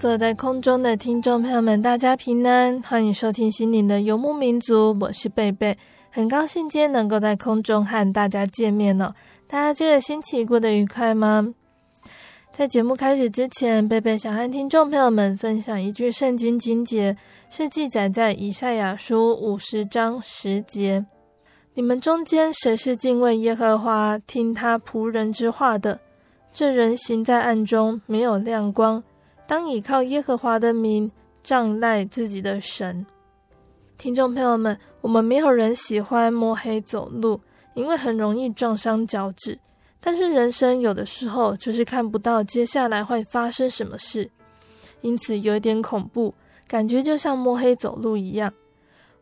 坐在空中的听众朋友们，大家平安，欢迎收听心灵的游牧民族，我是贝贝，很高兴今天能够在空中和大家见面哦。大家这个星期过得愉快吗？在节目开始之前，贝贝想和听众朋友们分享一句圣经经节，是记载在以赛亚书五十章十节：你们中间谁是敬畏耶和华、听他仆人之话的？这人行在暗中，没有亮光。当倚靠耶和华的名，仗赖自己的神。听众朋友们，我们没有人喜欢摸黑走路，因为很容易撞伤脚趾。但是人生有的时候就是看不到接下来会发生什么事，因此有一点恐怖，感觉就像摸黑走路一样。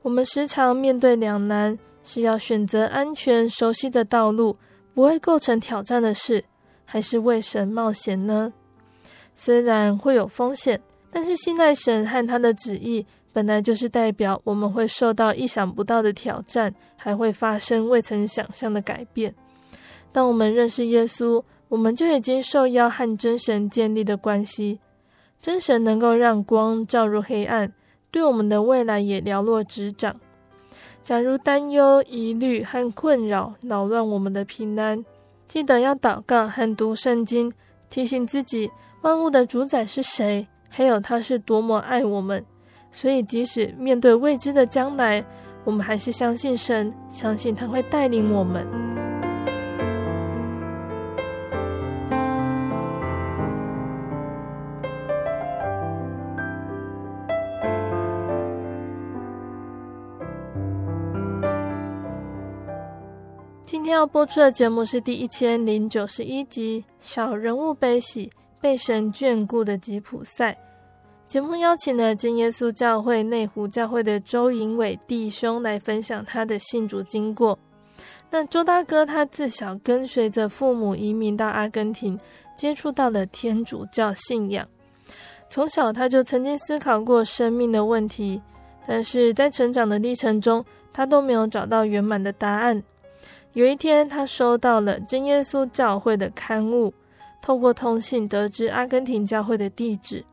我们时常面对两难，是要选择安全熟悉的道路，不会构成挑战的事，还是为神冒险呢？虽然会有风险，但是信赖神和他的旨意，本来就是代表我们会受到意想不到的挑战，还会发生未曾想象的改变。当我们认识耶稣，我们就已经受邀和真神建立的关系。真神能够让光照入黑暗，对我们的未来也了若指掌。假如担忧、疑虑和困扰扰乱我们的平安，记得要祷告和读圣经，提醒自己。万物的主宰是谁？还有他是多么爱我们，所以即使面对未知的将来，我们还是相信神，相信他会带领我们。今天要播出的节目是第一千零九十一集《小人物悲喜》。被神眷顾的吉普赛节目邀请了真耶稣教会内湖教会的周银伟弟兄来分享他的信主经过。那周大哥他自小跟随着父母移民到阿根廷，接触到了天主教信仰。从小他就曾经思考过生命的问题，但是在成长的历程中，他都没有找到圆满的答案。有一天，他收到了真耶稣教会的刊物。透过通信得知阿根廷教会的地址，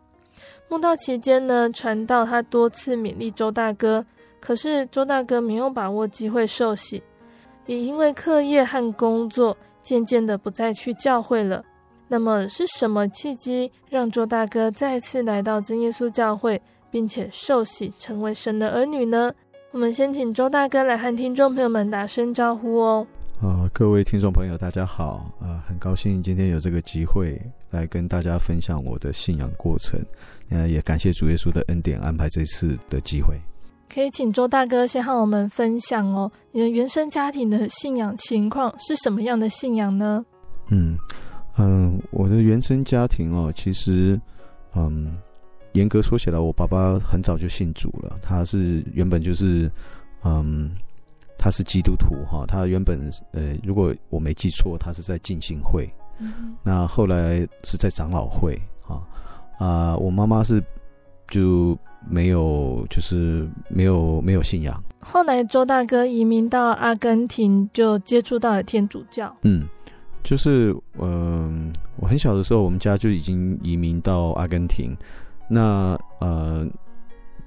慕道期间呢，传道他多次勉励周大哥，可是周大哥没有把握机会受洗，也因为课业和工作，渐渐的不再去教会了。那么是什么契机让周大哥再次来到真耶稣教会，并且受洗成为神的儿女呢？我们先请周大哥来和听众朋友们打声招呼哦。啊、呃，各位听众朋友，大家好！啊、呃，很高兴今天有这个机会来跟大家分享我的信仰过程。呃，也感谢主耶稣的恩典安排这次的机会。可以请周大哥先和我们分享哦，你的原生家庭的信仰情况是什么样的信仰呢？嗯嗯、呃，我的原生家庭哦，其实嗯，严格说起来，我爸爸很早就信主了，他是原本就是嗯。他是基督徒哈，他原本呃，如果我没记错，他是在浸信会，嗯，那后来是在长老会啊啊，我妈妈是就没有，就是没有没有信仰。后来周大哥移民到阿根廷，就接触到了天主教。嗯，就是嗯、呃，我很小的时候，我们家就已经移民到阿根廷。那呃，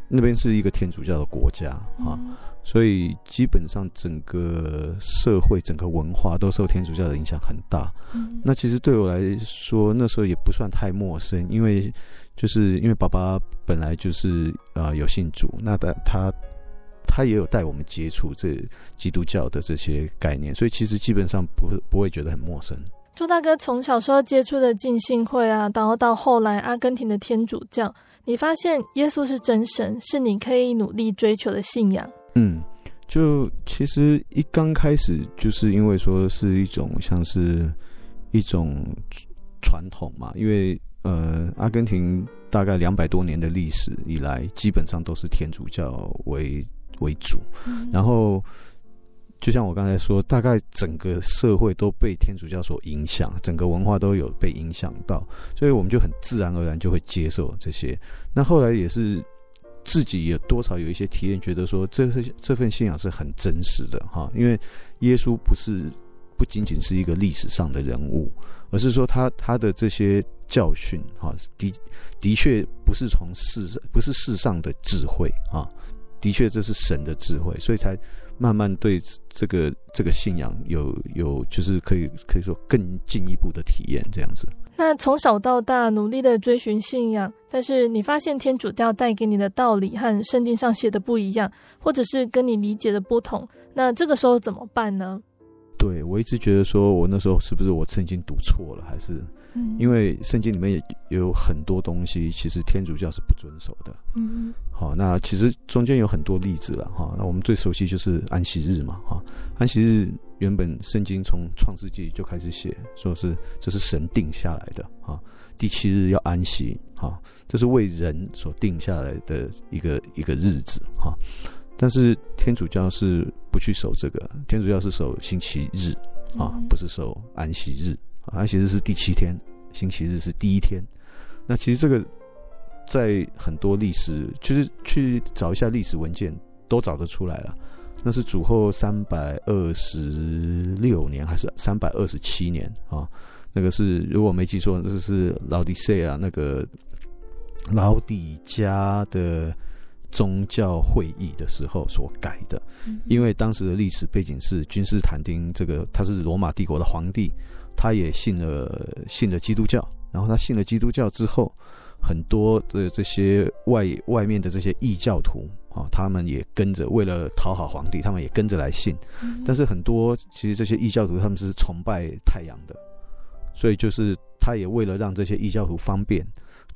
那边是一个天主教的国家啊，嗯、所以基本上整个社会、整个文化都受天主教的影响很大。嗯、那其实对我来说，那时候也不算太陌生，因为就是因为爸爸本来就是呃有信主，那他他他也有带我们接触这基督教的这些概念，所以其实基本上不会不会觉得很陌生。朱大哥从小时候接触的浸信会啊，然后到后来阿根廷的天主教，你发现耶稣是真神，是你可以努力追求的信仰。嗯，就其实一刚开始就是因为说是一种像是一种传统嘛，因为呃，阿根廷大概两百多年的历史以来，基本上都是天主教为为主，嗯、然后。就像我刚才说，大概整个社会都被天主教所影响，整个文化都有被影响到，所以我们就很自然而然就会接受这些。那后来也是自己也多少有一些体验，觉得说这是这份信仰是很真实的哈，因为耶稣不是不仅仅是一个历史上的人物，而是说他他的这些教训哈，的的确不是从世不是世上的智慧啊，的确这是神的智慧，所以才。慢慢对这个这个信仰有有就是可以可以说更进一步的体验这样子。那从小到大努力的追寻信仰，但是你发现天主教带给你的道理和圣经上写的不一样，或者是跟你理解的不同，那这个时候怎么办呢？对，我一直觉得说我那时候是不是我圣经读错了，还是？因为圣经里面也有很多东西，其实天主教是不遵守的。嗯，好，那其实中间有很多例子了哈。那我们最熟悉就是安息日嘛哈。安息日原本圣经从创世纪就开始写，说是这是神定下来的哈。第七日要安息哈，这是为人所定下来的一个一个日子哈。但是天主教是不去守这个，天主教是守星期日啊，不是守安息日。安息日是第七天，星期日是第一天。那其实这个在很多历史，就是去找一下历史文件，都找得出来了。那是主后三百二十六年还是三百二十七年啊？那个是如果没记错，这是老底塞亚那个老底家的宗教会议的时候所改的。因为当时的历史背景是君士坦丁这个他是罗马帝国的皇帝。他也信了信了基督教，然后他信了基督教之后，很多的这些外外面的这些异教徒啊，他们也跟着，为了讨好皇帝，他们也跟着来信。但是很多其实这些异教徒他们是崇拜太阳的，所以就是他也为了让这些异教徒方便。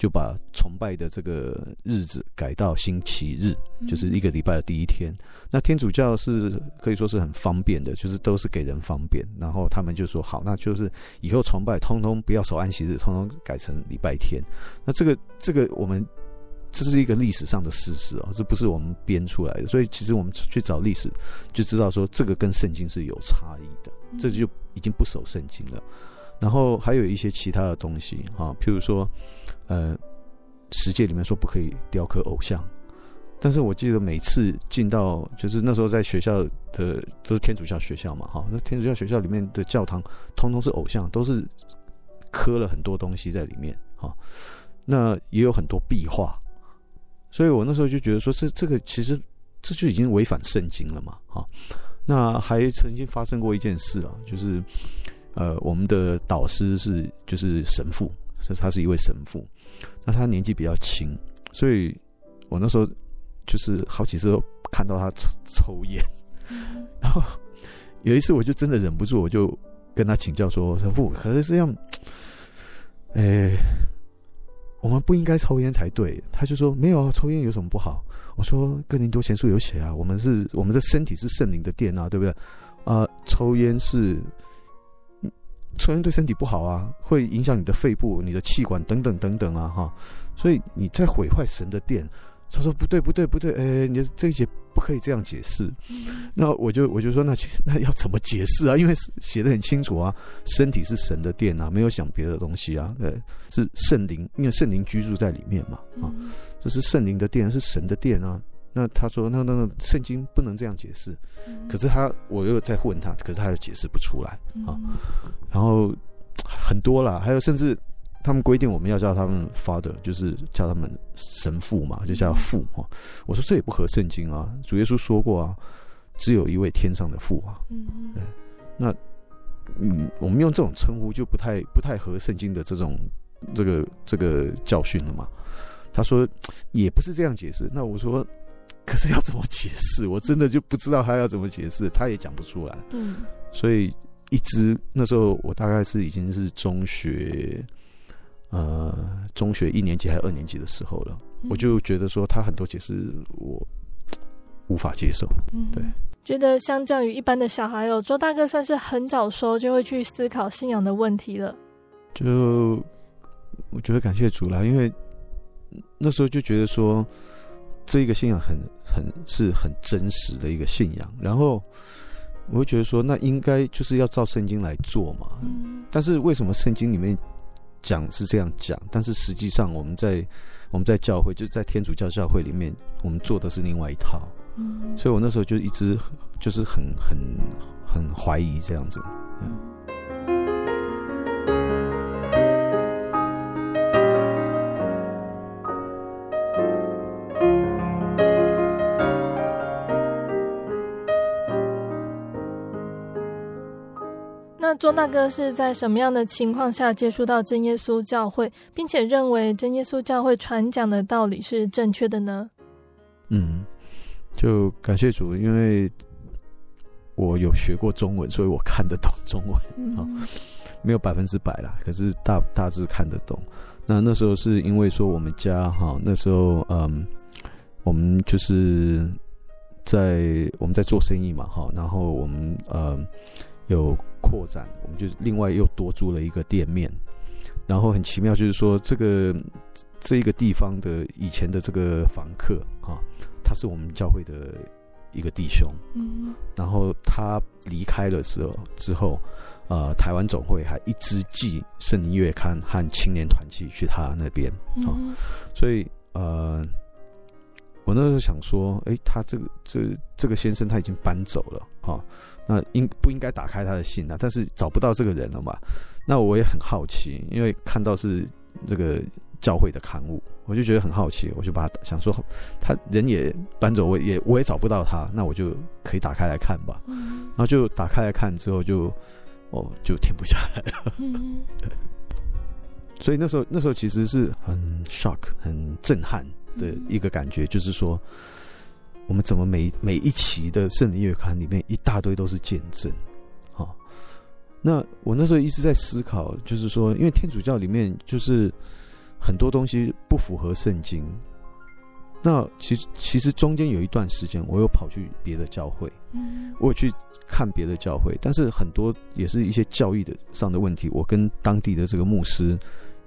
就把崇拜的这个日子改到星期日，就是一个礼拜的第一天。那天主教是可以说是很方便的，就是都是给人方便。然后他们就说好，那就是以后崇拜通通不要守安息日，通通改成礼拜天。那这个这个我们这是一个历史上的事实哦，这不是我们编出来的。所以其实我们去找历史就知道说这个跟圣经是有差异的，这就已经不守圣经了。然后还有一些其他的东西啊，譬如说。呃，十诫里面说不可以雕刻偶像，但是我记得每次进到，就是那时候在学校的都是天主教学校嘛，哈，那天主教学校里面的教堂，通通是偶像，都是刻了很多东西在里面，哈，那也有很多壁画，所以我那时候就觉得说，这这个其实这就已经违反圣经了嘛，哈，那还曾经发生过一件事啊，就是呃，我们的导师是就是神父。是，他是一位神父，那他年纪比较轻，所以我那时候就是好几次都看到他抽抽烟，然后有一次我就真的忍不住，我就跟他请教说：“神父，可是这样，哎，我们不应该抽烟才对。”他就说：“没有啊，抽烟有什么不好？”我说：“哥林多前书有写啊，我们是我们的身体是圣灵的殿啊，对不对？啊，抽烟是。”抽烟对身体不好啊，会影响你的肺部、你的气管等等等等啊，哈，所以你在毁坏神的殿。他说不对不对不对，哎、欸，你这一节不可以这样解释。嗯、那我就我就说，那其实那要怎么解释啊？因为写得很清楚啊，身体是神的殿啊，没有想别的东西啊，对，是圣灵，因为圣灵居住在里面嘛，啊，这是圣灵的殿，是神的殿啊。那他说，那那那圣经不能这样解释，嗯、可是他我又在问他，可是他又解释不出来啊。然后很多啦，还有甚至他们规定我们要叫他们 father，就是叫他们神父嘛，就叫父哈。我说这也不合圣经啊，主耶稣说过啊，只有一位天上的父啊。嗯嗯。那嗯，我们用这种称呼就不太不太合圣经的这种这个这个教训了嘛。他说也不是这样解释。那我说，可是要怎么解释？我真的就不知道他要怎么解释，他也讲不出来。嗯。所以。一直那时候，我大概是已经是中学，呃，中学一年级还是二年级的时候了。嗯、我就觉得说他很多解释我无法接受。嗯，对，觉得相较于一般的小孩，有周大哥算是很早熟就会去思考信仰的问题了。就我觉得感谢主啦，因为那时候就觉得说这一个信仰很很是很真实的一个信仰，然后。我会觉得说，那应该就是要照圣经来做嘛。嗯。但是为什么圣经里面讲是这样讲？但是实际上我们在我们在教会，就是在天主教教会里面，我们做的是另外一套。嗯。所以我那时候就一直就是很很很怀疑这样子。嗯。周大哥是在什么样的情况下接触到真耶稣教会，并且认为真耶稣教会传讲的道理是正确的呢？嗯，就感谢主，因为我有学过中文，所以我看得懂中文啊、嗯，没有百分之百啦，可是大大致看得懂。那那时候是因为说我们家哈，那时候嗯，我们就是在我们在做生意嘛哈，然后我们嗯。有扩展，我们就另外又多租了一个店面，然后很奇妙，就是说这个这一个地方的以前的这个房客啊，他是我们教会的一个弟兄，嗯，然后他离开了之后之后，呃，台湾总会还一直寄圣灵月刊和青年团契去他那边啊，所以呃。我那时候想说，哎、欸，他这个这这个先生他已经搬走了，哈、哦，那应不应该打开他的信呢？但是找不到这个人了嘛，那我也很好奇，因为看到是这个教会的刊物，我就觉得很好奇，我就把他想说，他人也搬走，我也我也找不到他，那我就可以打开来看吧。然后就打开来看之后就，就哦，就停不下来了。所以那时候那时候其实是很 shock，很震撼。的一个感觉就是说，我们怎么每每一期的圣灵月刊里面一大堆都是见证，哦。那我那时候一直在思考，就是说，因为天主教里面就是很多东西不符合圣经。那其实其实中间有一段时间，我又跑去别的教会，嗯我有去看别的教会，但是很多也是一些教义的上的问题，我跟当地的这个牧师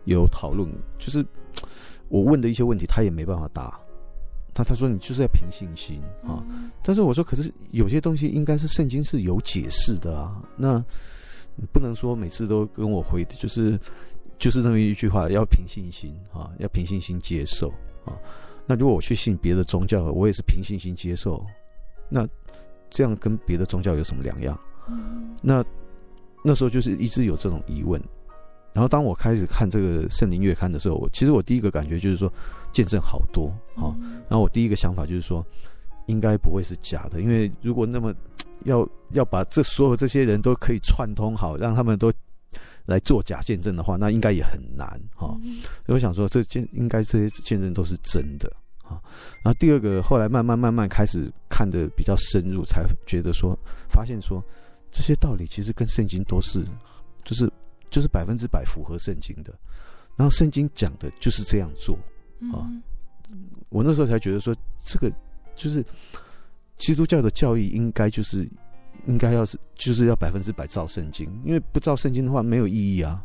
有讨论，就是。我问的一些问题，他也没办法答。他他说，你就是要凭信心啊。但是我说，可是有些东西应该是圣经是有解释的啊。那你不能说每次都跟我回，就是就是那么一句话，要凭信心啊，要凭信心接受啊。那如果我去信别的宗教，我也是凭信心接受。那这样跟别的宗教有什么两样？那那时候就是一直有这种疑问。然后当我开始看这个圣灵月刊的时候，我其实我第一个感觉就是说，见证好多啊。然后我第一个想法就是说，应该不会是假的，因为如果那么要要把这所有这些人都可以串通好，让他们都来做假见证的话，那应该也很难哈。所以我想说，这见应该这些见证都是真的啊。然后第二个，后来慢慢慢慢开始看的比较深入，才觉得说，发现说这些道理其实跟圣经都是就是。就是百分之百符合圣经的，然后圣经讲的就是这样做啊。我那时候才觉得说，这个就是基督教的教义应该就是应该要是就是要百分之百照圣经，因为不照圣经的话没有意义啊，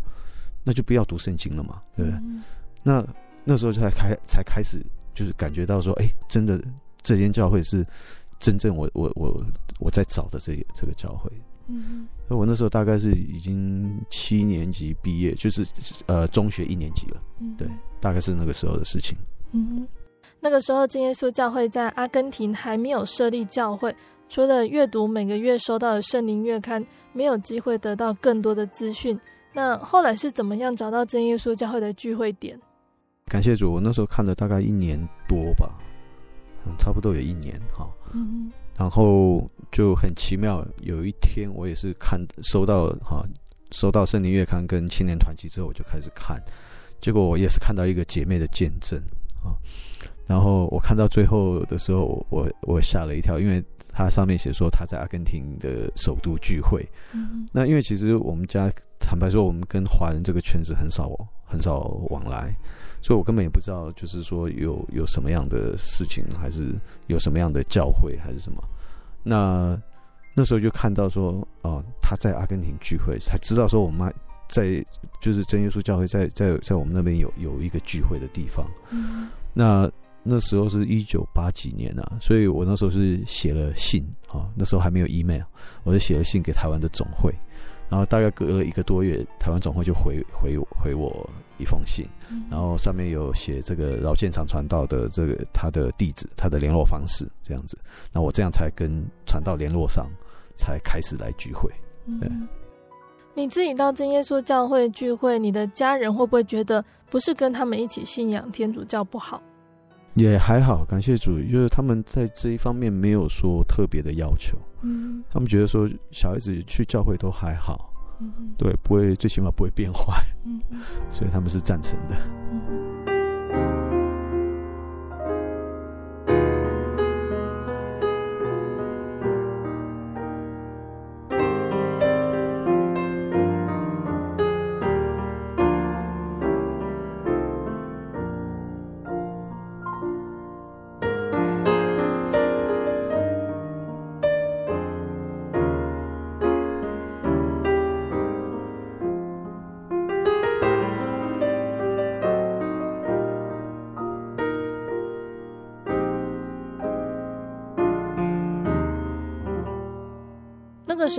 那就不要读圣经了嘛，对不对？那那时候才开才开始就是感觉到说，哎，真的这间教会是真正我我我我在找的这这个教会。嗯，那我那时候大概是已经七年级毕业，就是呃中学一年级了。嗯，对，大概是那个时候的事情。嗯，那个时候真耶稣教会在阿根廷还没有设立教会，除了阅读每个月收到的圣灵月刊，没有机会得到更多的资讯。那后来是怎么样找到真耶稣教会的聚会点？感谢主，我那时候看了大概一年多吧，嗯，差不多有一年哈。嗯，然后就很奇妙，有一天我也是看收到哈，收到圣灵月刊跟青年团契之后，我就开始看，结果我也是看到一个姐妹的见证啊。然后我看到最后的时候，我我吓了一跳，因为它上面写说他在阿根廷的首都聚会。嗯，那因为其实我们家坦白说，我们跟华人这个圈子很少很少往来。所以我根本也不知道，就是说有有什么样的事情，还是有什么样的教会，还是什么。那那时候就看到说，哦、呃，他在阿根廷聚会，才知道说我妈在就是真耶稣教会在在在我们那边有有一个聚会的地方。嗯、那那时候是一九八几年啊，所以我那时候是写了信啊，那时候还没有 email，我就写了信给台湾的总会。然后大概隔了一个多月，台湾总会就回回回我一封信，然后上面有写这个饶现场传道的这个他的地址、他的联络方式这样子。那我这样才跟传道联络上，才开始来聚会。对。嗯，你自己到真耶稣教会聚会，你的家人会不会觉得不是跟他们一起信仰天主教不好？也还好，感谢主，就是他们在这一方面没有说特别的要求。嗯，他们觉得说小孩子去教会都还好，嗯，对，不会，最起码不会变坏，嗯，所以他们是赞成的。嗯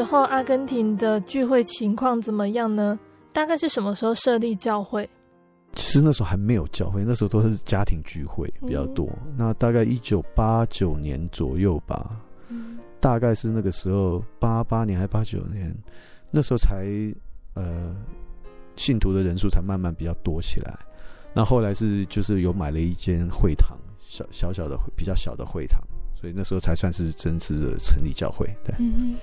时候，阿根廷的聚会情况怎么样呢？大概是什么时候设立教会？其实那时候还没有教会，那时候都是家庭聚会比较多。嗯、那大概一九八九年左右吧，嗯、大概是那个时候，八八年还八九年，那时候才呃，信徒的人数才慢慢比较多起来。那后来是就是有买了一间会堂，小小小的比较小的会堂，所以那时候才算是正式的成立教会。对。嗯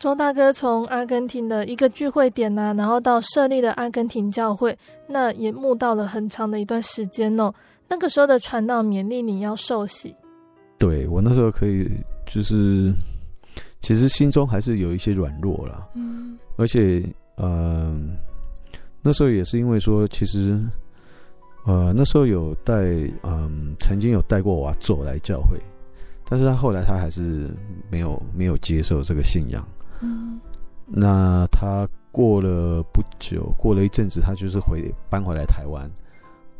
周大哥从阿根廷的一个聚会点呐、啊，然后到设立的阿根廷教会，那也慕道了很长的一段时间哦。那个时候的传道勉励你要受洗，对我那时候可以，就是其实心中还是有一些软弱了，嗯，而且嗯、呃，那时候也是因为说，其实呃那时候有带嗯、呃，曾经有带过我阿祖来教会，但是他后来他还是没有没有接受这个信仰。嗯，那他过了不久，过了一阵子，他就是回搬回来台湾，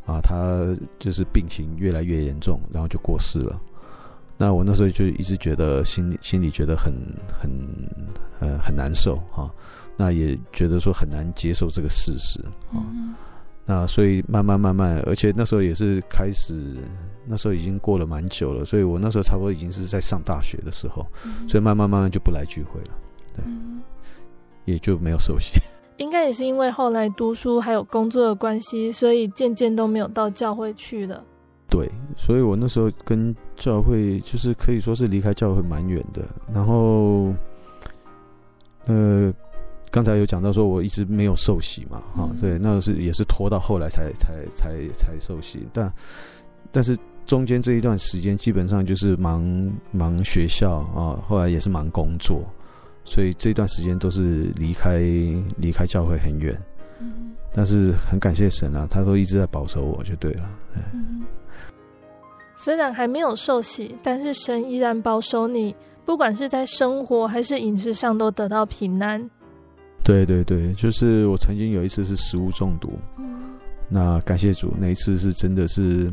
啊，他就是病情越来越严重，然后就过世了。那我那时候就一直觉得心里心里觉得很很呃很难受哈、啊，那也觉得说很难接受这个事实啊。那所以慢慢慢慢，而且那时候也是开始，那时候已经过了蛮久了，所以我那时候差不多已经是在上大学的时候，所以慢慢慢慢就不来聚会了。对，也就没有受洗。应该也是因为后来读书还有工作的关系，所以渐渐都没有到教会去了。对，所以我那时候跟教会就是可以说是离开教会蛮远的。然后，呃，刚才有讲到说我一直没有受洗嘛，哈、嗯，对，那是也是拖到后来才才才才受洗。但但是中间这一段时间基本上就是忙忙学校啊，后来也是忙工作。所以这段时间都是离开离开教会很远，嗯，但是很感谢神啊，他都一直在保守我，就对了。嗯，虽然还没有受洗，但是神依然保守你，不管是在生活还是饮食上都得到平安。对对对，就是我曾经有一次是食物中毒，嗯，那感谢主，那一次是真的是，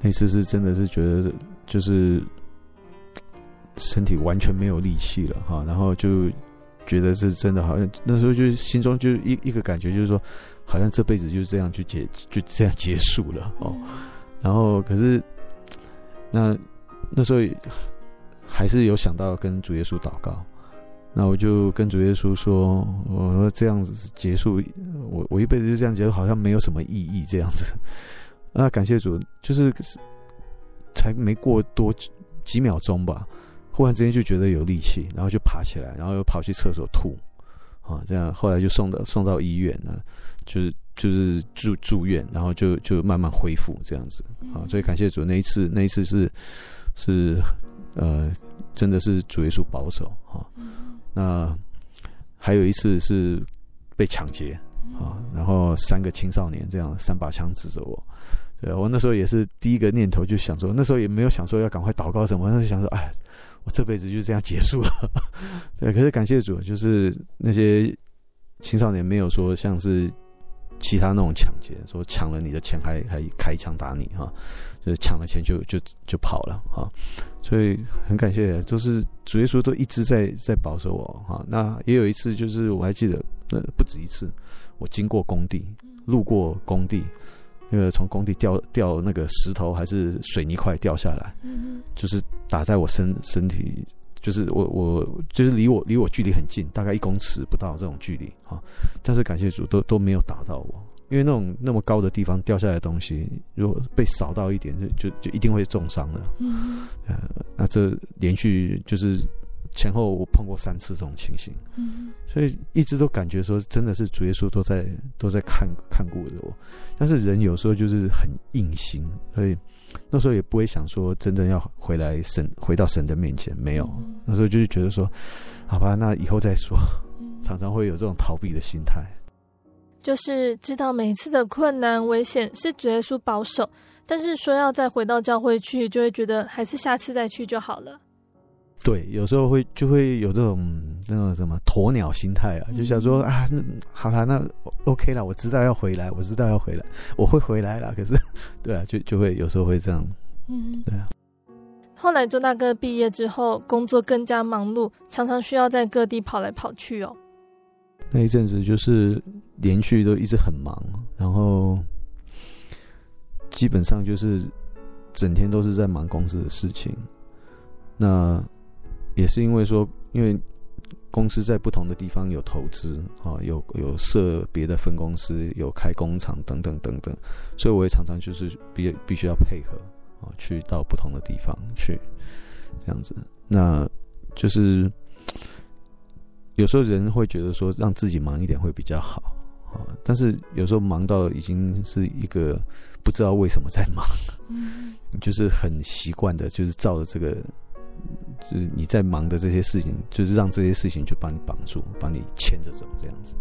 那次是真的是觉得就是。身体完全没有力气了哈，然后就觉得是真的，好像那时候就心中就一一个感觉，就是说，好像这辈子就是这样去结，就这样结束了哦。然后可是那那时候还是有想到跟主耶稣祷告，那我就跟主耶稣说：“我说这样子结束，我我一辈子就这样结束，好像没有什么意义。这样子。”那感谢主，就是才没过多几秒钟吧，忽然之间就觉得有力气，然后就爬起来，然后又跑去厕所吐。啊，这样后来就送到送到医院了，就是就是住住院，然后就就慢慢恢复这样子。啊，所以感谢主，那一次那一次是是呃，真的是主耶稣保守啊。那还有一次是被抢劫啊，然后三个青少年这样三把枪指着我，对，我那时候也是第一个念头就想说，那时候也没有想说要赶快祷告什么，那时候想说，哎。这辈子就这样结束了，对。可是感谢主，就是那些青少年没有说像是其他那种抢劫，说抢了你的钱还还开枪打你哈，就是抢了钱就就就跑了哈。所以很感谢，就是主耶稣都一直在在保守我哈。那也有一次，就是我还记得，那不止一次，我经过工地，路过工地。那个从工地掉掉那个石头还是水泥块掉下来，嗯，就是打在我身身体，就是我我就是离我离我距离很近，大概一公尺不到这种距离哈，但是感谢主都都没有打到我，因为那种那么高的地方掉下来的东西，如果被扫到一点，就就就一定会重伤的，嗯，呃，那这连续就是。前后我碰过三次这种情形，嗯，所以一直都感觉说，真的是主耶稣都在都在看看顾着我。但是人有时候就是很硬心，所以那时候也不会想说真的要回来神回到神的面前，没有。那时候就是觉得说，好吧，那以后再说。常常会有这种逃避的心态，就是知道每一次的困难危险是主耶稣保守，但是说要再回到教会去，就会觉得还是下次再去就好了。对，有时候会就会有这种那种什么鸵鸟心态啊，就想说啊，那好了，那 OK 了，我知道要回来，我知道要回来，我会回来了。可是，对啊，就就会有时候会这样，嗯，对啊。后来周大哥毕业之后，工作更加忙碌，常常需要在各地跑来跑去哦。那一阵子就是连续都一直很忙，然后基本上就是整天都是在忙公司的事情，那。也是因为说，因为公司在不同的地方有投资啊，有有设别的分公司，有开工厂等等等等，所以我也常常就是必必须要配合啊，去到不同的地方去这样子。那就是有时候人会觉得说，让自己忙一点会比较好啊，但是有时候忙到已经是一个不知道为什么在忙，嗯就是很习惯的，就是照着这个。就是你在忙的这些事情，就是让这些事情去帮你绑住，帮你牵着走，这样子。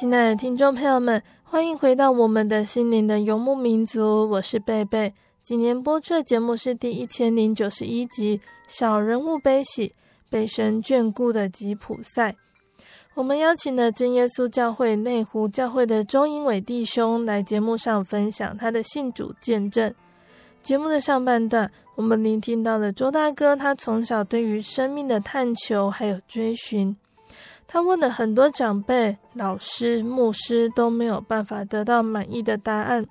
亲爱的听众朋友们，欢迎回到我们的心灵的游牧民族，我是贝贝。今天播出的节目是第一千零九十一集《小人物悲喜，被神眷顾的吉普赛》。我们邀请了真耶稣教会内湖教会的周英伟弟兄来节目上分享他的信主见证。节目的上半段，我们聆听到了周大哥他从小对于生命的探求还有追寻。他问了很多长辈、老师、牧师都没有办法得到满意的答案，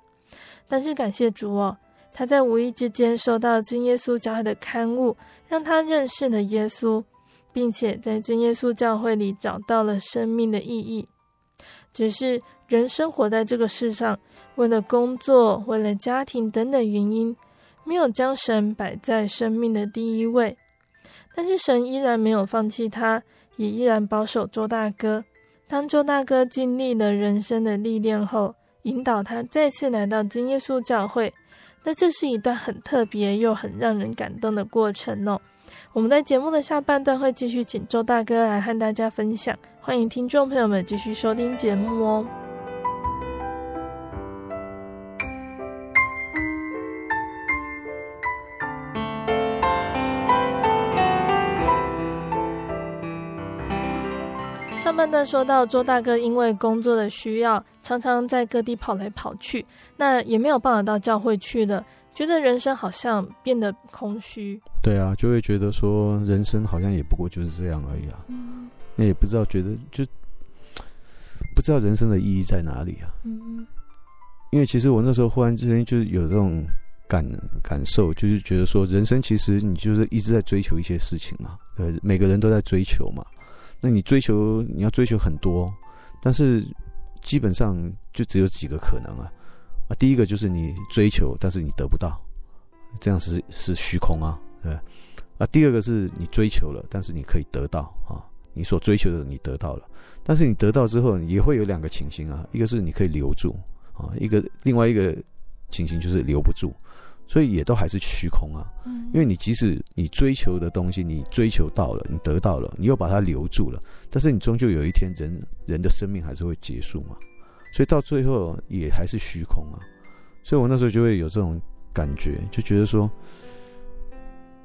但是感谢主哦，他在无意之间收到真耶稣教会的刊物，让他认识了耶稣，并且在真耶稣教会里找到了生命的意义。只是人生活在这个世上，为了工作、为了家庭等等原因，没有将神摆在生命的第一位，但是神依然没有放弃他。也依然保守周大哥。当周大哥经历了人生的历练后，引导他再次来到金耶稣教会。那这是一段很特别又很让人感动的过程哦。我们在节目的下半段会继续请周大哥来和大家分享。欢迎听众朋友们继续收听节目哦。上半段说到周大哥因为工作的需要，常常在各地跑来跑去，那也没有办法到教会去了，觉得人生好像变得空虚。对啊，就会觉得说人生好像也不过就是这样而已啊。嗯，那也不知道觉得就不知道人生的意义在哪里啊。嗯，因为其实我那时候忽然之间就有这种。感感受就是觉得说，人生其实你就是一直在追求一些事情嘛，对，每个人都在追求嘛。那你追求，你要追求很多，但是基本上就只有几个可能啊。啊，第一个就是你追求，但是你得不到，这样是是虚空啊，对。啊，第二个是你追求了，但是你可以得到啊，你所追求的你得到了，但是你得到之后也会有两个情形啊，一个是你可以留住啊，一个另外一个情形就是留不住。所以也都还是虚空啊，因为你即使你追求的东西，你追求到了，你得到了，你又把它留住了，但是你终究有一天人人的生命还是会结束嘛，所以到最后也还是虚空啊。所以我那时候就会有这种感觉，就觉得说，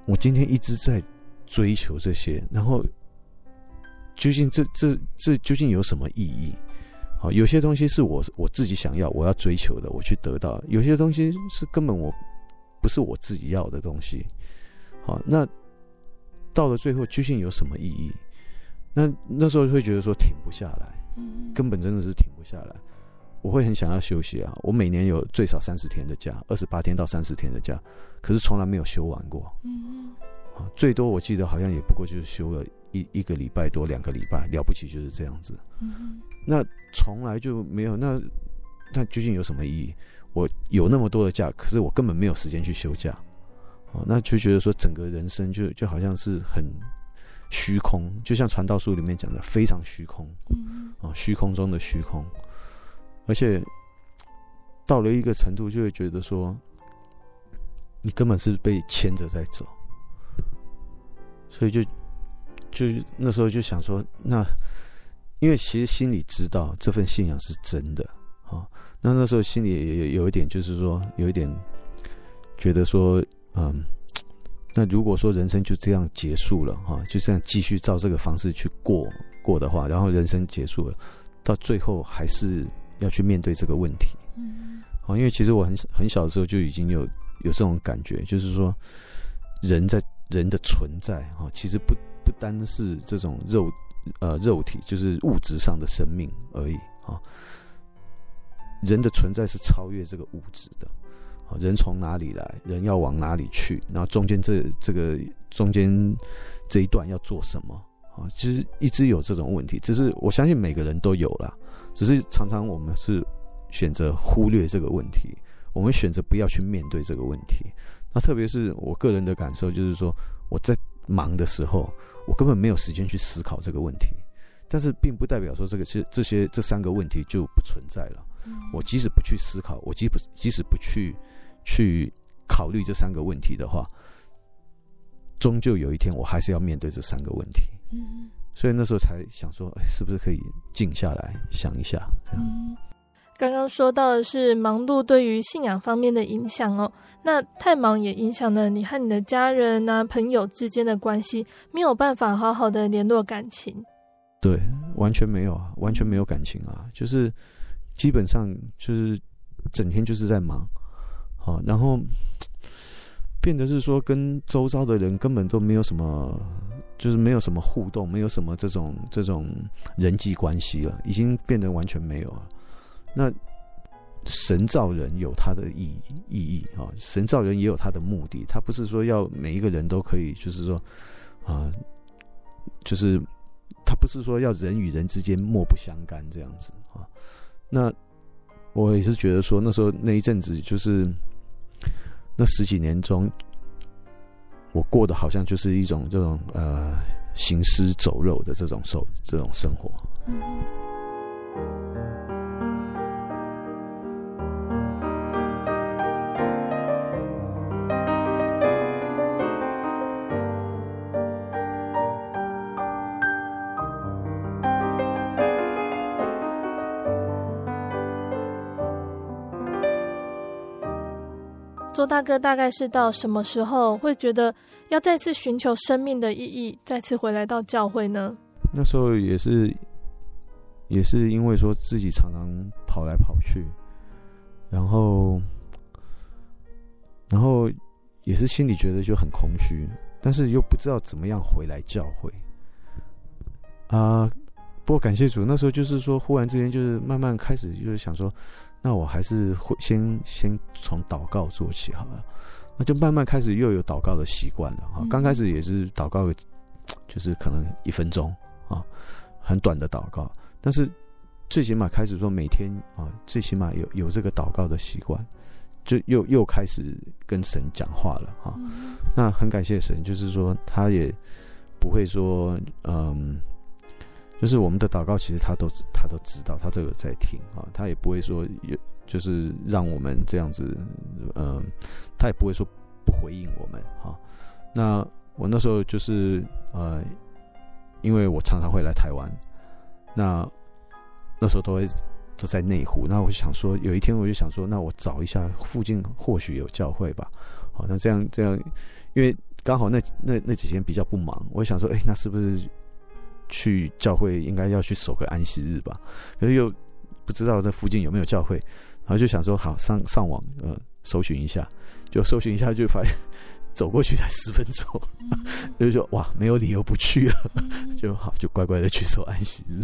我今天一直在追求这些，然后究竟这这这究竟有什么意义？好，有些东西是我我自己想要，我要追求的，我去得到；有些东西是根本我。不是我自己要的东西，好，那到了最后究竟有什么意义？那那时候会觉得说停不下来，根本真的是停不下来。我会很想要休息啊，我每年有最少三十天的假，二十八天到三十天的假，可是从来没有休完过。啊，最多我记得好像也不过就是休了一一个礼拜多两个礼拜，了不起就是这样子。那从来就没有，那那究竟有什么意义？我有那么多的假，可是我根本没有时间去休假，哦，那就觉得说整个人生就就好像是很虚空，就像传道书里面讲的，非常虚空，啊，虚空中的虚空，而且到了一个程度，就会觉得说，你根本是被牵着在走，所以就就那时候就想说，那因为其实心里知道这份信仰是真的，啊。那那时候心里也有有一点，就是说有一点觉得说，嗯，那如果说人生就这样结束了哈，就这样继续照这个方式去过过的话，然后人生结束了，到最后还是要去面对这个问题。嗯，好，因为其实我很很小的时候就已经有有这种感觉，就是说人在人的存在哈，其实不不单是这种肉呃肉体，就是物质上的生命而已啊。人的存在是超越这个物质的，啊人从哪里来，人要往哪里去，然后中间这这个中间这一段要做什么啊？其实一直有这种问题，只是我相信每个人都有啦，只是常常我们是选择忽略这个问题，我们选择不要去面对这个问题。那特别是我个人的感受，就是说我在忙的时候，我根本没有时间去思考这个问题，但是并不代表说这个是这些这三个问题就不存在了。我即使不去思考，我即不即使不去去考虑这三个问题的话，终究有一天我还是要面对这三个问题。嗯，所以那时候才想说，哎，是不是可以静下来想一下？这样。嗯，刚刚说到的是忙碌对于信仰方面的影响哦，那太忙也影响了你和你的家人啊、朋友之间的关系，没有办法好好的联络感情。对，完全没有啊，完全没有感情啊，就是。基本上就是整天就是在忙，好，然后变得是说跟周遭的人根本都没有什么，就是没有什么互动，没有什么这种这种人际关系了，已经变得完全没有了。那神造人有他的意意义啊，神造人也有他的目的，他不是说要每一个人都可以，就是说啊，就是他不是说要人与人之间莫不相干这样子啊。那我也是觉得说，那时候那一阵子就是那十几年中，我过的好像就是一种这种呃行尸走肉的这种受这种生活。周大哥大概是到什么时候会觉得要再次寻求生命的意义，再次回来到教会呢？那时候也是也是因为说自己常常跑来跑去，然后，然后也是心里觉得就很空虚，但是又不知道怎么样回来教会。啊、不过感谢主，那时候就是说，忽然之间就是慢慢开始，就是想说，那我还是会先先从祷告做起好了，那就慢慢开始又有祷告的习惯了哈。刚开始也是祷告，就是可能一分钟啊，很短的祷告，但是最起码开始说每天啊，最起码有有这个祷告的习惯，就又又开始跟神讲话了哈。那很感谢神，就是说他也不会说嗯。就是我们的祷告，其实他都他都知道，他都有在听啊，他也不会说有，就是让我们这样子，嗯，他也不会说不回应我们哈。那我那时候就是呃，因为我常常会来台湾，那那时候都会都在内湖，那我就想说，有一天我就想说，那我找一下附近或许有教会吧。好，那这样这样，因为刚好那那那几天比较不忙，我想说，哎，那是不是？去教会应该要去守个安息日吧，可是又不知道这附近有没有教会，然后就想说好上上网呃搜寻一下，就搜寻一下就发现走过去才十分钟，就说哇没有理由不去了，就好就乖乖的去守安息日。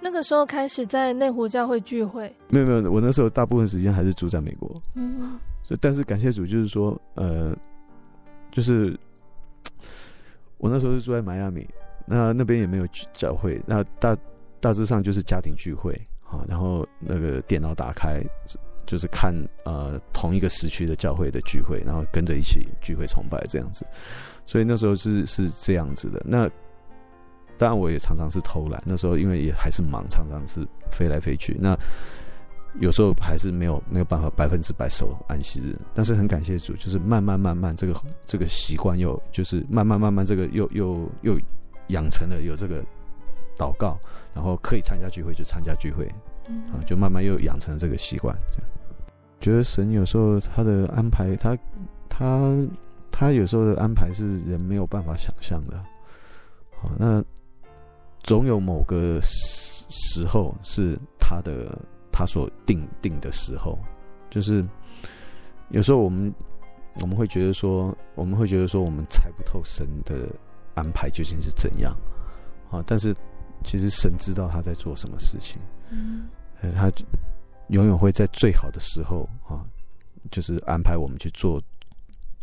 那个时候开始在内湖教会聚会，没有没有，我那时候大部分时间还是住在美国，嗯，所以但是感谢主就是说呃就是我那时候是住在迈阿密。那那边也没有教会，那大大致上就是家庭聚会啊，然后那个电脑打开，就是看呃同一个时区的教会的聚会，然后跟着一起聚会崇拜这样子，所以那时候是是这样子的。那当然我也常常是偷懒，那时候因为也还是忙，常常是飞来飞去，那有时候还是没有没有办法百分之百守安息日，但是很感谢主，就是慢慢慢慢这个这个习惯又就是慢慢慢慢这个又又又。养成了有这个祷告，然后可以参加聚会就参加聚会，啊，就慢慢又养成了这个习惯。这样，觉得神有时候他的安排，他他他有时候的安排是人没有办法想象的。好，那总有某个时时候是他的他所定定的时候，就是有时候我们我们会觉得说，我们会觉得说，我们猜不透神的。安排究竟是怎样啊？但是其实神知道他在做什么事情，嗯，他永远会在最好的时候啊，就是安排我们去做，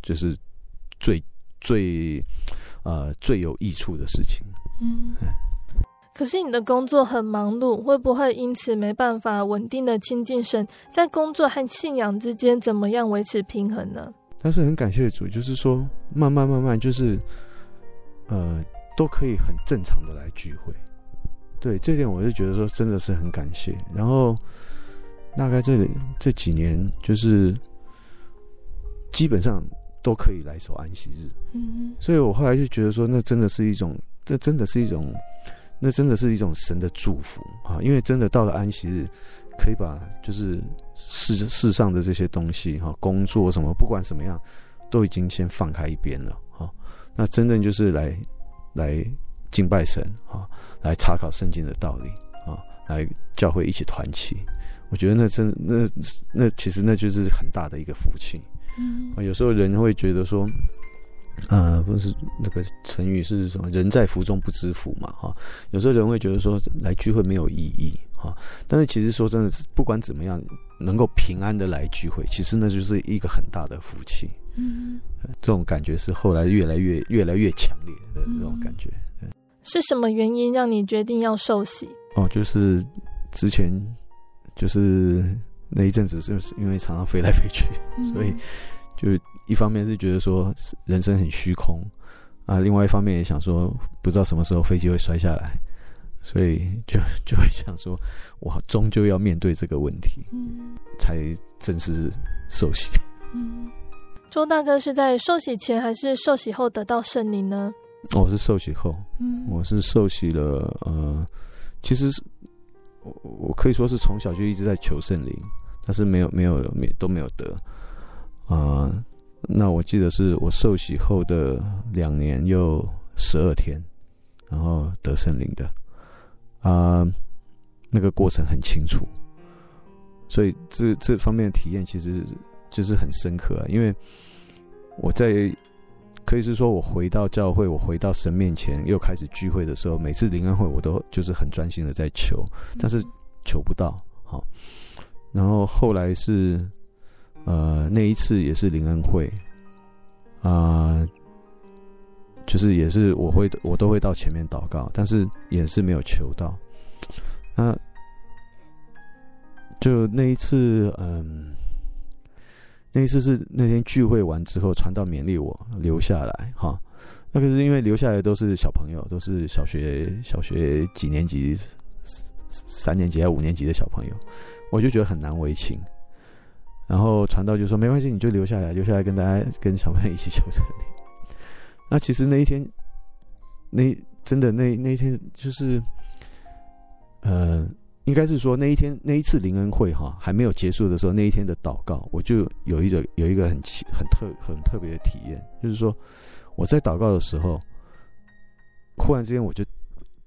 就是最最呃最有益处的事情。嗯，可是你的工作很忙碌，会不会因此没办法稳定的亲近神？在工作和信仰之间，怎么样维持平衡呢？但是很感谢主，就是说慢慢慢慢就是。呃，都可以很正常的来聚会，对这点我就觉得说真的是很感谢。然后大概这里这几年，就是基本上都可以来守安息日，嗯，所以我后来就觉得说，那真的是一种，这真的是一种，那真的是一种神的祝福啊！因为真的到了安息日，可以把就是世世上的这些东西哈，工作什么，不管什么样，都已经先放开一边了。那真正就是来来敬拜神啊，来查考圣经的道理啊，来教会一起团契。我觉得那真那那其实那就是很大的一个福气。嗯，有时候人会觉得说，啊，不是那个成语是什么“人在福中不知福”嘛？哈，有时候人会觉得说来聚会没有意义哈，但是其实说真的，不管怎么样，能够平安的来聚会，其实那就是一个很大的福气。嗯，这种感觉是后来越来越越来越强烈的那种感觉。是什么原因让你决定要受洗？哦，就是之前就是那一阵子，就是因为常常飞来飞去，嗯、所以就一方面是觉得说人生很虚空啊，另外一方面也想说不知道什么时候飞机会摔下来，所以就就会想说，我终究要面对这个问题，嗯，才正式受洗。嗯。周大哥是在受洗前还是受洗后得到圣灵呢？哦，我是受洗后，嗯，我是受洗了。呃，其实我我可以说是从小就一直在求圣灵，但是没有没有没都没有得。啊、呃，那我记得是我受洗后的两年又十二天，然后得圣灵的。啊、那个过程很清楚，所以这这方面的体验其实就是很深刻啊。因为我在可以是说我回到教会，我回到神面前又开始聚会的时候，每次灵恩会我都就是很专心的在求，但是求不到。好，然后后来是呃那一次也是灵恩会啊。就是也是我会我都会到前面祷告，但是也是没有求到。那就那一次，嗯，那一次是那天聚会完之后，传道勉励我留下来哈。那可是因为留下来都是小朋友，都是小学小学几年级、三年级还五年级的小朋友，我就觉得很难为情。然后传道就说：“没关系，你就留下来，留下来跟大家跟小朋友一起求圣灵。”那其实那一天，那真的那那一天就是，呃，应该是说那一天那一次灵恩会哈还没有结束的时候，那一天的祷告，我就有一个有一个很奇很特很特别的体验，就是说我在祷告的时候，忽然之间我就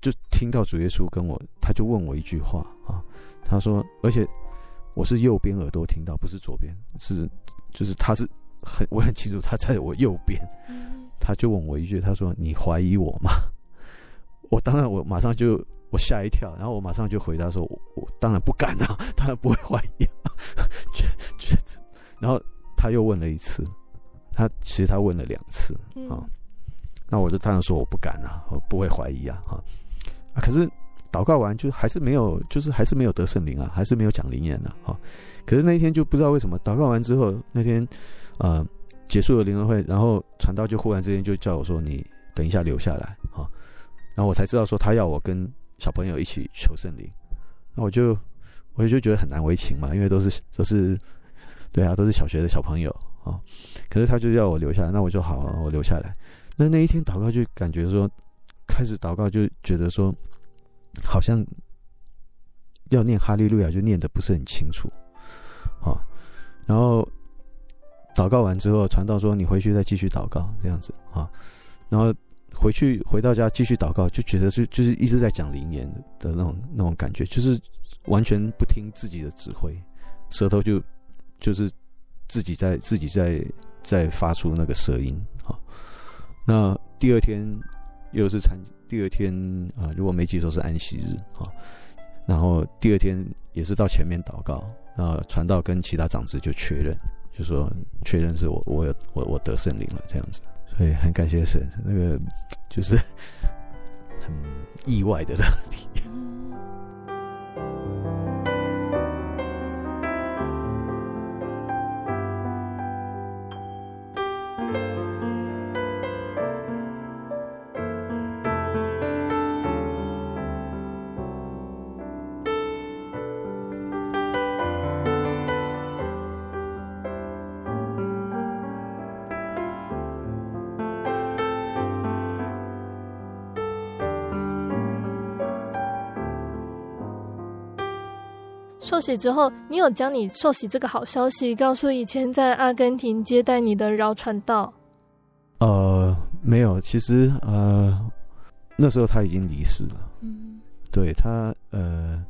就听到主耶稣跟我，他就问我一句话啊，他说，而且我是右边耳朵听到，不是左边，是就是他是很我很清楚他在我右边。他就问我一句，他说：“你怀疑我吗？” 我当然，我马上就我吓一跳，然后我马上就回答说：“我我当然不敢啊，当然不会怀疑啊。”就就然后他又问了一次，他其实他问了两次啊。那我就当然说我不敢啊，我不会怀疑啊，哈啊！可是祷告完就还是没有，就是还是没有得圣灵啊，还是没有讲灵言啊，哈。可是那一天就不知道为什么祷告完之后，那天。呃结束了灵恩会，然后传道就忽然之间就叫我说：“你等一下留下来啊！”然后我才知道说他要我跟小朋友一起求圣灵，那我就我就觉得很难为情嘛，因为都是都是对啊，都是小学的小朋友啊。可是他就要我留下来，那我就好，我留下来。那那一天祷告就感觉说，开始祷告就觉得说，好像要念哈利路亚就念的不是很清楚，啊，然后。祷告完之后，传道说：“你回去再继续祷告，这样子啊。”然后回去回到家继续祷告，就觉得是就是一直在讲灵言的那种那种感觉，就是完全不听自己的指挥，舌头就就是自己在自己在在发出那个舌音啊。那第二天又是参，第二天啊，如果没记错是安息日啊。然后第二天也是到前面祷告，然后，传道跟其他长子就确认。就说确认是我，我有我我得圣灵了这样子，所以很感谢神，那个就是很意外的这个体验。受洗之后，你有将你受洗这个好消息告诉以前在阿根廷接待你的饶传道？呃，没有。其实呃，那时候他已经离世了。嗯，对他呃，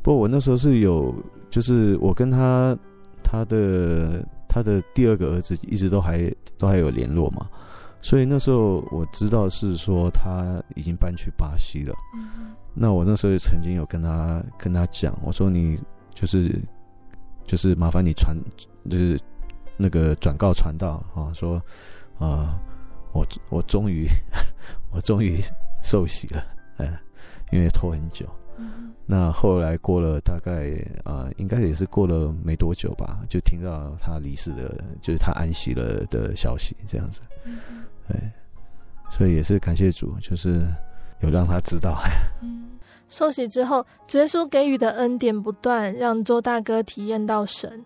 不过我那时候是有，就是我跟他他的他的第二个儿子一直都还都还有联络嘛，所以那时候我知道是说他已经搬去巴西了。嗯。那我那时候也曾经有跟他跟他讲，我说你就是就是麻烦你传就是那个转告传道啊，说啊、我我终于 我终于受洗了，哎，因为拖很久。嗯、那后来过了大概啊、呃，应该也是过了没多久吧，就听到他离世的，就是他安息了的消息，这样子。嗯，对，所以也是感谢主，就是。有让他知道。嗯，受洗之后，主耶稣给予的恩典不断，让周大哥体验到神。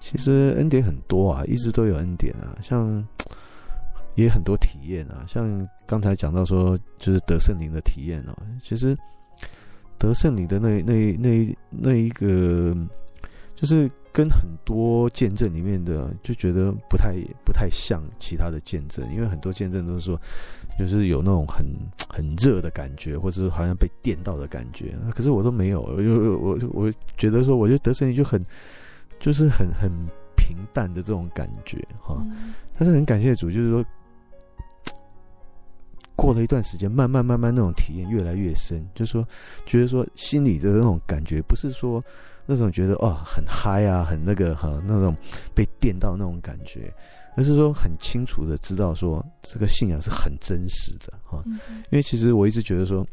其实恩典很多啊，一直都有恩典啊，像 也很多体验啊，像刚才讲到说，就是得圣灵的体验哦。其实得圣灵的那那那那一个，就是跟很多见证里面的就觉得不太不太像其他的见证，因为很多见证都是说，就是有那种很很热的感觉，或者是好像被电到的感觉。可是我都没有，我就我我觉得说，我觉得得胜灵就很就是很很平淡的这种感觉哈。嗯、但是很感谢主，就是说过了一段时间，慢慢慢慢那种体验越来越深，就是说觉得说心里的那种感觉不是说。那种觉得哦很嗨啊，很那个哈，那种被电到那种感觉，而是说很清楚的知道说这个信仰是很真实的哈。因为其实我一直觉得说，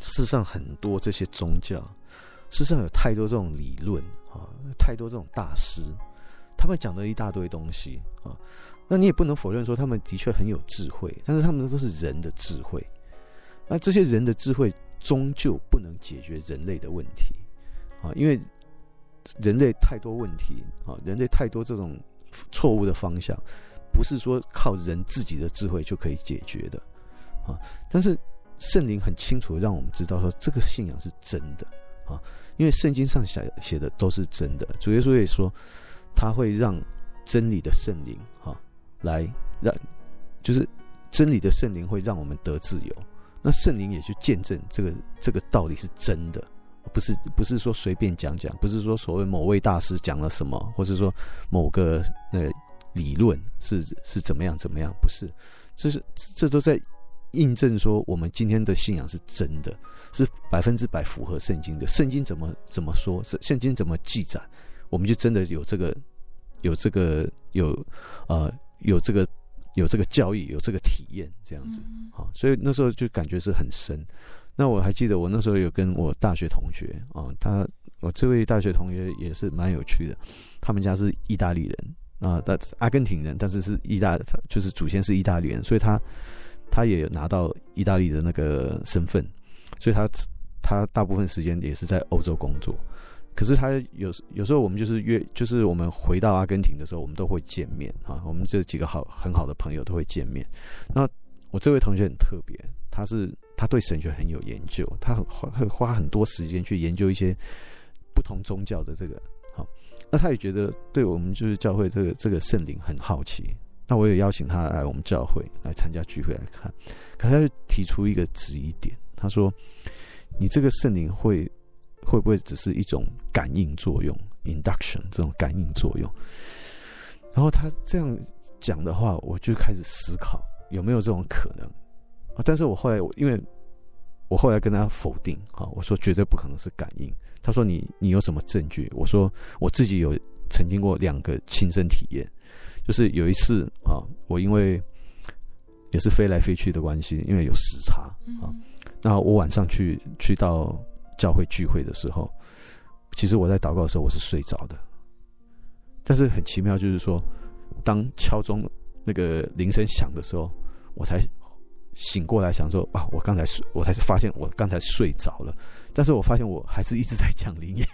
世上很多这些宗教，世上有太多这种理论啊，太多这种大师，他们讲的一大堆东西啊。那你也不能否认说他们的确很有智慧，但是他们都是人的智慧，那这些人的智慧终究不能解决人类的问题。啊，因为人类太多问题啊，人类太多这种错误的方向，不是说靠人自己的智慧就可以解决的啊。但是圣灵很清楚让我们知道说，这个信仰是真的啊，因为圣经上写写的都是真的。主耶稣也说，他会让真理的圣灵哈来让，就是真理的圣灵会让我们得自由。那圣灵也去见证这个这个道理是真的。不是不是说随便讲讲，不是说所谓某位大师讲了什么，或是说某个呃理论是是怎么样怎么样，不是，这是这都在印证说我们今天的信仰是真的，是百分之百符合圣经的。圣经怎么怎么说，圣经怎么记载，我们就真的有这个有这个有呃有这个有这个教义，有这个体验这样子啊，所以那时候就感觉是很深。那我还记得，我那时候有跟我大学同学啊，他我这位大学同学也是蛮有趣的，他们家是意大利人啊，但阿根廷人，但是是意大，就是祖先是意大利人，所以他他也拿到意大利的那个身份，所以他他大部分时间也是在欧洲工作。可是他有有时候我们就是约，就是我们回到阿根廷的时候，我们都会见面啊，我们这几个好很好的朋友都会见面。那我这位同学很特别，他是。他对神学很有研究，他会会花很多时间去研究一些不同宗教的这个好。那他也觉得对我们就是教会这个这个圣灵很好奇。那我也邀请他来我们教会来参加聚会来看。可他就提出一个质疑点，他说：“你这个圣灵会会不会只是一种感应作用 （induction） 这种感应作用？”然后他这样讲的话，我就开始思考有没有这种可能。啊！但是我后来，因为我后来跟他否定啊，我说绝对不可能是感应。他说你你有什么证据？我说我自己有曾经过两个亲身体验，就是有一次啊，我因为也是飞来飞去的关系，因为有时差啊，那我晚上去去到教会聚会的时候，其实我在祷告的时候我是睡着的，但是很奇妙，就是说当敲钟那个铃声响的时候，我才。醒过来想说啊，我刚才睡，我才是发现我刚才睡着了，但是我发现我还是一直在讲灵言，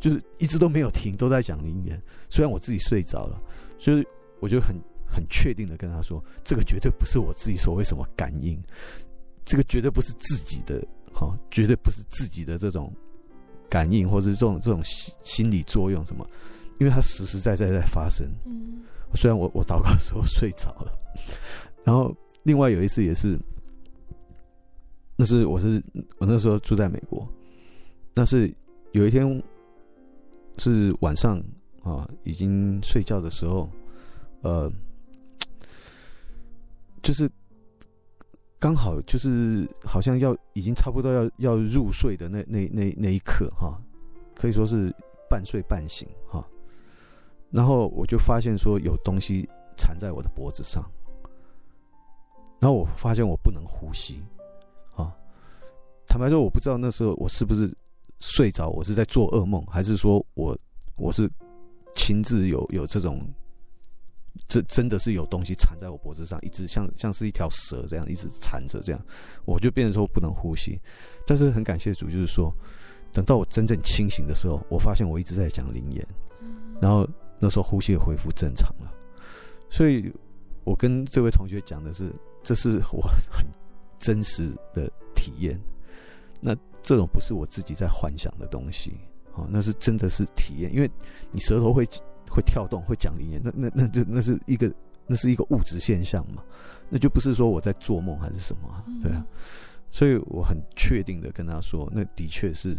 就是一直都没有停，都在讲灵言。虽然我自己睡着了，所以我就很很确定的跟他说，这个绝对不是我自己所谓什么感应，这个绝对不是自己的哈，绝对不是自己的这种感应，或者是这种这种心心理作用什么，因为它实实在在在发生。嗯，虽然我我祷告的时候睡着了，然后。另外有一次也是，那是我是我那时候住在美国，但是有一天是晚上啊，已经睡觉的时候，呃，就是刚好就是好像要已经差不多要要入睡的那那那那一刻哈，可以说是半睡半醒哈，然后我就发现说有东西缠在我的脖子上。然后我发现我不能呼吸，啊，坦白说，我不知道那时候我是不是睡着，我是在做噩梦，还是说我我是亲自有有这种，这真的是有东西缠在我脖子上，一直像像是一条蛇这样一直缠着这样，我就变成说不能呼吸。但是很感谢主，就是说等到我真正清醒的时候，我发现我一直在讲灵言，然后那时候呼吸也恢复正常了。所以我跟这位同学讲的是。这是我很真实的体验，那这种不是我自己在幻想的东西，哦，那是真的是体验，因为你舌头会会跳动，会讲灵言，那那那就那是一个那是一个物质现象嘛，那就不是说我在做梦还是什么，对啊，所以我很确定的跟他说，那的确是，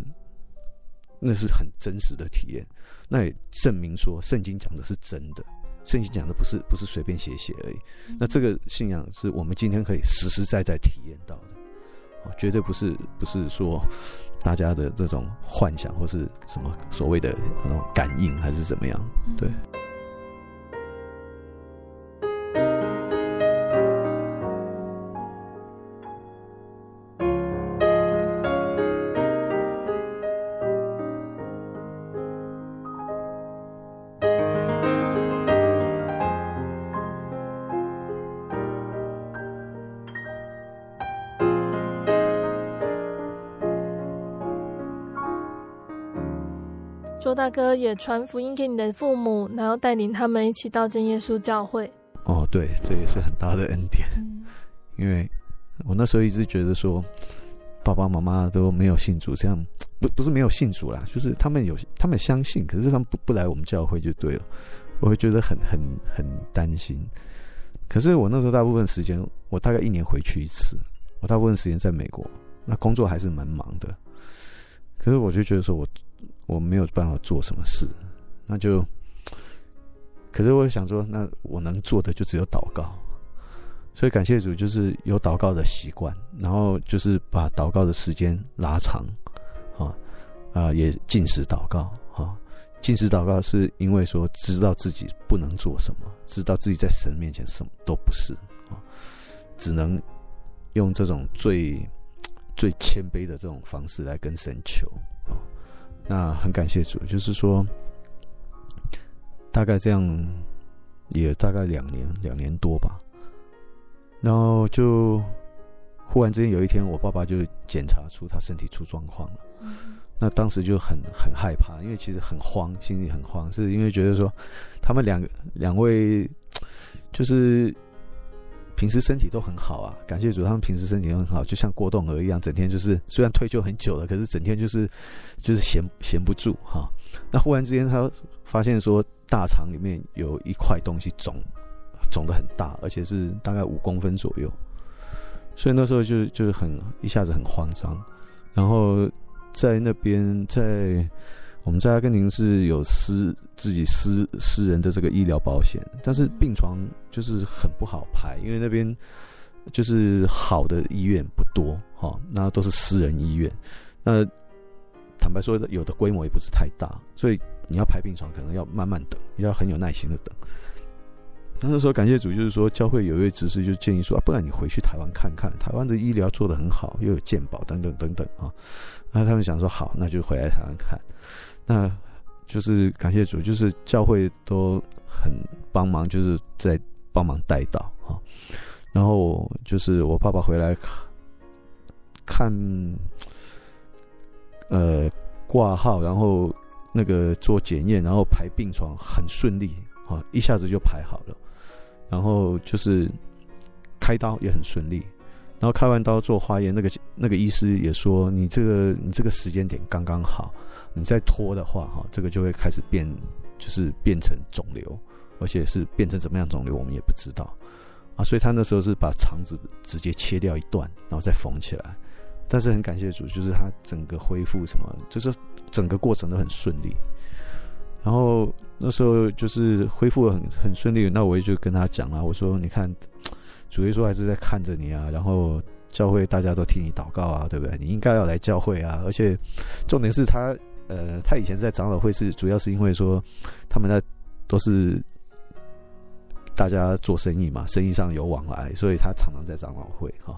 那是很真实的体验，那也证明说圣经讲的是真的，圣经讲的不是不是随便写写而已，那这个信仰是我们今天可以实实在在体验到的。绝对不是不是说大家的这种幻想或是什么所谓的那种感应还是怎么样，对。哥也传福音给你的父母，然后带领他们一起到真耶稣教会。哦，对，这也是很大的恩典。嗯，因为我那时候一直觉得说，爸爸妈妈都没有信主，这样不不是没有信主啦，就是他们有他们相信，可是他们不不来我们教会就对了，我会觉得很很很担心。可是我那时候大部分时间，我大概一年回去一次，我大部分时间在美国，那工作还是蛮忙的。可是我就觉得说我。我没有办法做什么事，那就，可是我想说，那我能做的就只有祷告，所以感谢主，就是有祷告的习惯，然后就是把祷告的时间拉长，啊啊，也禁食祷告，啊，禁食祷告是因为说知道自己不能做什么，知道自己在神面前什么都不是，啊，只能用这种最最谦卑的这种方式来跟神求，那很感谢主，就是说，大概这样也大概两年两年多吧。然后就忽然之间有一天，我爸爸就检查出他身体出状况了。那当时就很很害怕，因为其实很慌，心里很慌，是因为觉得说他们两个两位就是。平时身体都很好啊，感谢主，他们平时身体都很好，就像郭栋儿一样，整天就是虽然退休很久了，可是整天就是就是闲闲不住哈。那忽然之间，他发现说大肠里面有一块东西肿，肿得很大，而且是大概五公分左右，所以那时候就就是很一下子很慌张，然后在那边在。我们在阿根廷是有私自己私私人的这个医疗保险，但是病床就是很不好排，因为那边就是好的医院不多哈，那都是私人医院。那坦白说，有的规模也不是太大，所以你要排病床可能要慢慢等，要很有耐心的等。那时候感谢主，就是说教会有一位执事就建议说啊，不然你回去台湾看看，台湾的医疗做得很好，又有健保等等等等啊。那他们想说好，那就回来台湾看。那就是感谢主，就是教会都很帮忙，就是在帮忙带到啊。然后就是我爸爸回来看，呃，挂号，然后那个做检验，然后排病床很顺利啊，一下子就排好了。然后就是开刀也很顺利，然后开完刀做化验，那个那个医师也说，你这个你这个时间点刚刚好。你再拖的话，哈，这个就会开始变，就是变成肿瘤，而且是变成怎么样肿瘤，我们也不知道，啊，所以他那时候是把肠子直接切掉一段，然后再缝起来。但是很感谢主，就是他整个恢复什么，就是整个过程都很顺利。然后那时候就是恢复得很很顺利，那我也就跟他讲了，我说你看，主耶稣还是在看着你啊，然后教会大家都替你祷告啊，对不对？你应该要来教会啊，而且重点是他。呃，他以前在长老会是主要是因为说，他们那都是大家做生意嘛，生意上有往来，所以他常常在长老会哈。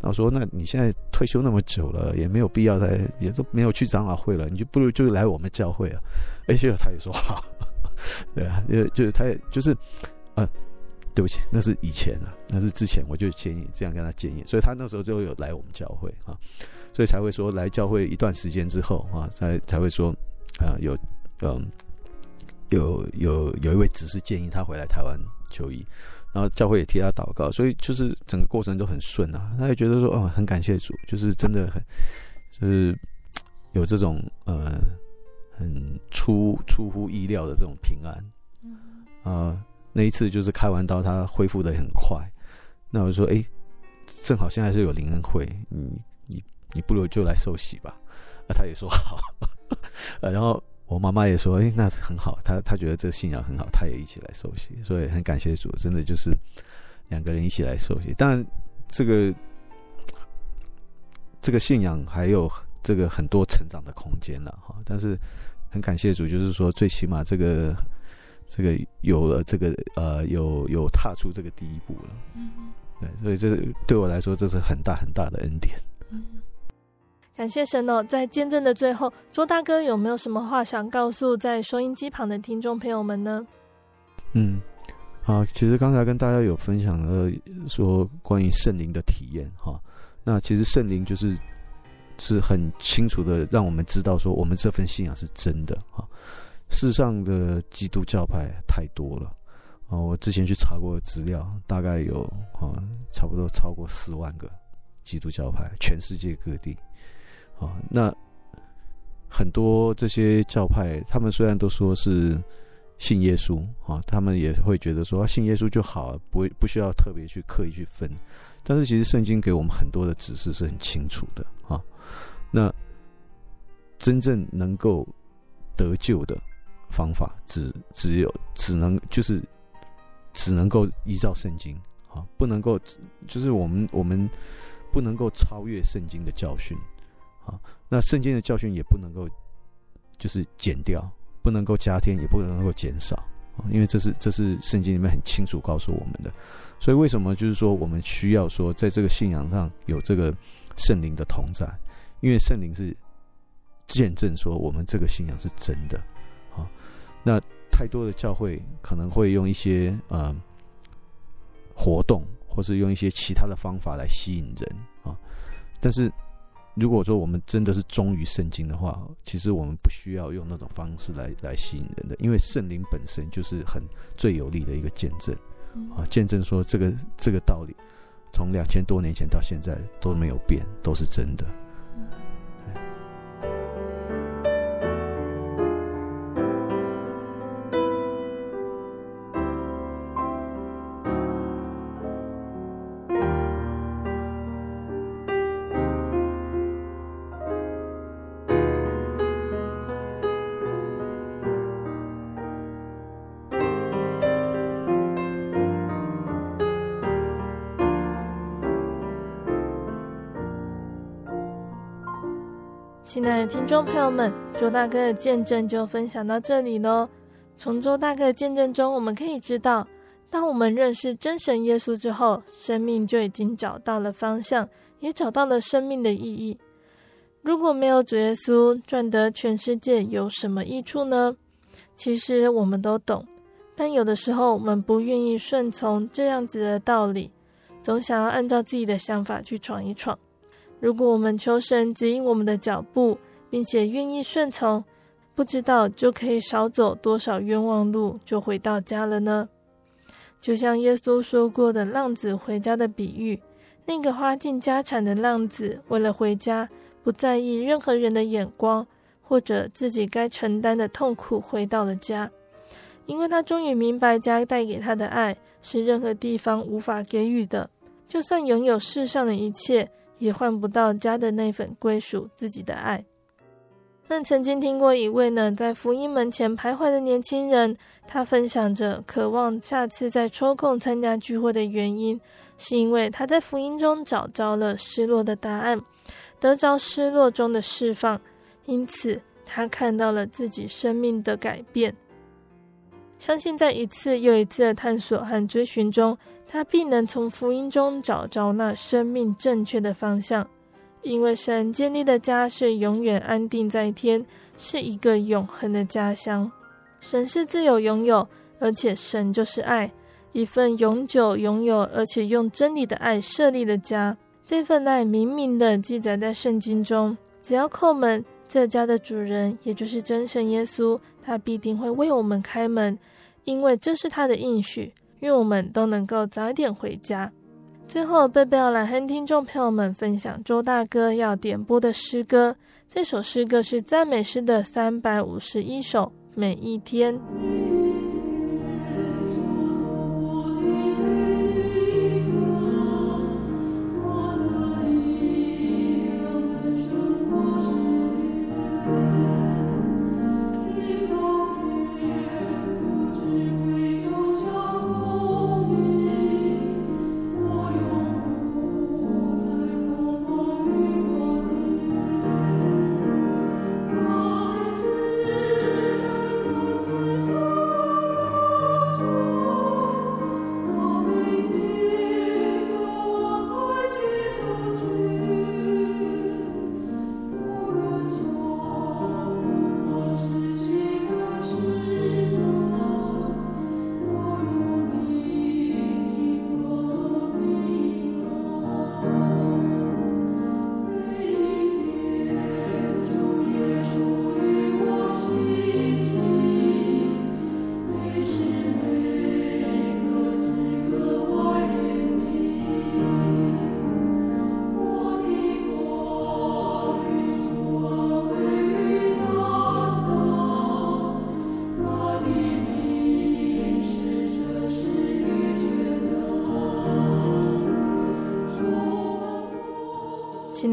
然后说，那你现在退休那么久了，也没有必要再，也都没有去长老会了，你就不如就来我们教会啊。而且他也说好，对啊，就就是他也就是，呃，对不起，那是以前啊，那是之前我就建议这样跟他建议，所以他那时候就有来我们教会啊。所以才会说来教会一段时间之后啊，才才会说啊，有嗯有有有一位执事建议他回来台湾就医，然后教会也替他祷告，所以就是整个过程都很顺啊。他也觉得说哦，很感谢主，就是真的很就是有这种呃很出出乎意料的这种平安。啊，呃，那一次就是开完刀，他恢复的很快。那我就说，哎、欸，正好现在是有灵恩会，你你你不如就来受洗吧。啊，他也说好。呃，然后我妈妈也说，哎、欸，那很好，他他觉得这个信仰很好，他也一起来受洗，所以很感谢主，真的就是两个人一起来受洗。当然，这个这个信仰还有这个很多成长的空间了哈。但是很感谢主，就是说最起码这个这个有了这个呃有有踏出这个第一步了。嗯，对，所以这对我来说这是很大很大的恩典。嗯。感谢神哦！在见证的最后，周大哥有没有什么话想告诉在收音机旁的听众朋友们呢？嗯，啊，其实刚才跟大家有分享了说关于圣灵的体验哈，那其实圣灵就是是很清楚的让我们知道说我们这份信仰是真的哈。世上的基督教派太多了啊，我之前去查过资料，大概有啊差不多超过四万个基督教派，全世界各地。啊，那很多这些教派，他们虽然都说是信耶稣啊，他们也会觉得说啊，信耶稣就好，不不需要特别去刻意去分。但是其实圣经给我们很多的指示是很清楚的啊。那真正能够得救的方法，只只有只能就是只能够依照圣经啊，不能够就是我们我们不能够超越圣经的教训。啊，那圣经的教训也不能够就是减掉，不能够加添，也不能够减少啊，因为这是这是圣经里面很清楚告诉我们的。所以为什么就是说我们需要说在这个信仰上有这个圣灵的同在？因为圣灵是见证说我们这个信仰是真的啊。那太多的教会可能会用一些呃活动，或是用一些其他的方法来吸引人啊，但是。如果说我们真的是忠于圣经的话，其实我们不需要用那种方式来来吸引人的，因为圣灵本身就是很最有力的一个见证，啊，见证说这个这个道理，从两千多年前到现在都没有变，都是真的。听众朋友们，周大哥的见证就分享到这里喽。从周大哥的见证中，我们可以知道，当我们认识真神耶稣之后，生命就已经找到了方向，也找到了生命的意义。如果没有主耶稣，赚得全世界有什么益处呢？其实我们都懂，但有的时候我们不愿意顺从这样子的道理，总想要按照自己的想法去闯一闯。如果我们求神指引我们的脚步，并且愿意顺从，不知道就可以少走多少冤枉路，就回到家了呢？就像耶稣说过的浪子回家的比喻，那个花尽家产的浪子，为了回家，不在意任何人的眼光，或者自己该承担的痛苦，回到了家，因为他终于明白家带给他的爱是任何地方无法给予的，就算拥有世上的一切。也换不到家的那份归属自己的爱。那曾经听过一位呢，在福音门前徘徊的年轻人，他分享着渴望下次再抽空参加聚会的原因，是因为他在福音中找着了失落的答案，得着失落中的释放，因此他看到了自己生命的改变。相信在一次又一次的探索和追寻中，他必能从福音中找着那生命正确的方向。因为神建立的家是永远安定在天，是一个永恒的家乡。神是自有拥有，而且神就是爱，一份永久拥有而且用真理的爱设立的家。这份爱明明的记载在圣经中，只要叩门，这家的主人也就是真神耶稣，他必定会为我们开门。因为这是他的应许，愿我们都能够早点回家。最后，贝贝要来和听众朋友们分享周大哥要点播的诗歌，这首诗歌是赞美诗的三百五十一首，每一天。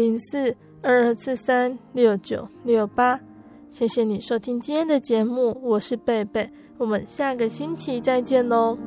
零四二二四三六九六八，谢谢你收听今天的节目，我是贝贝，我们下个星期再见喽。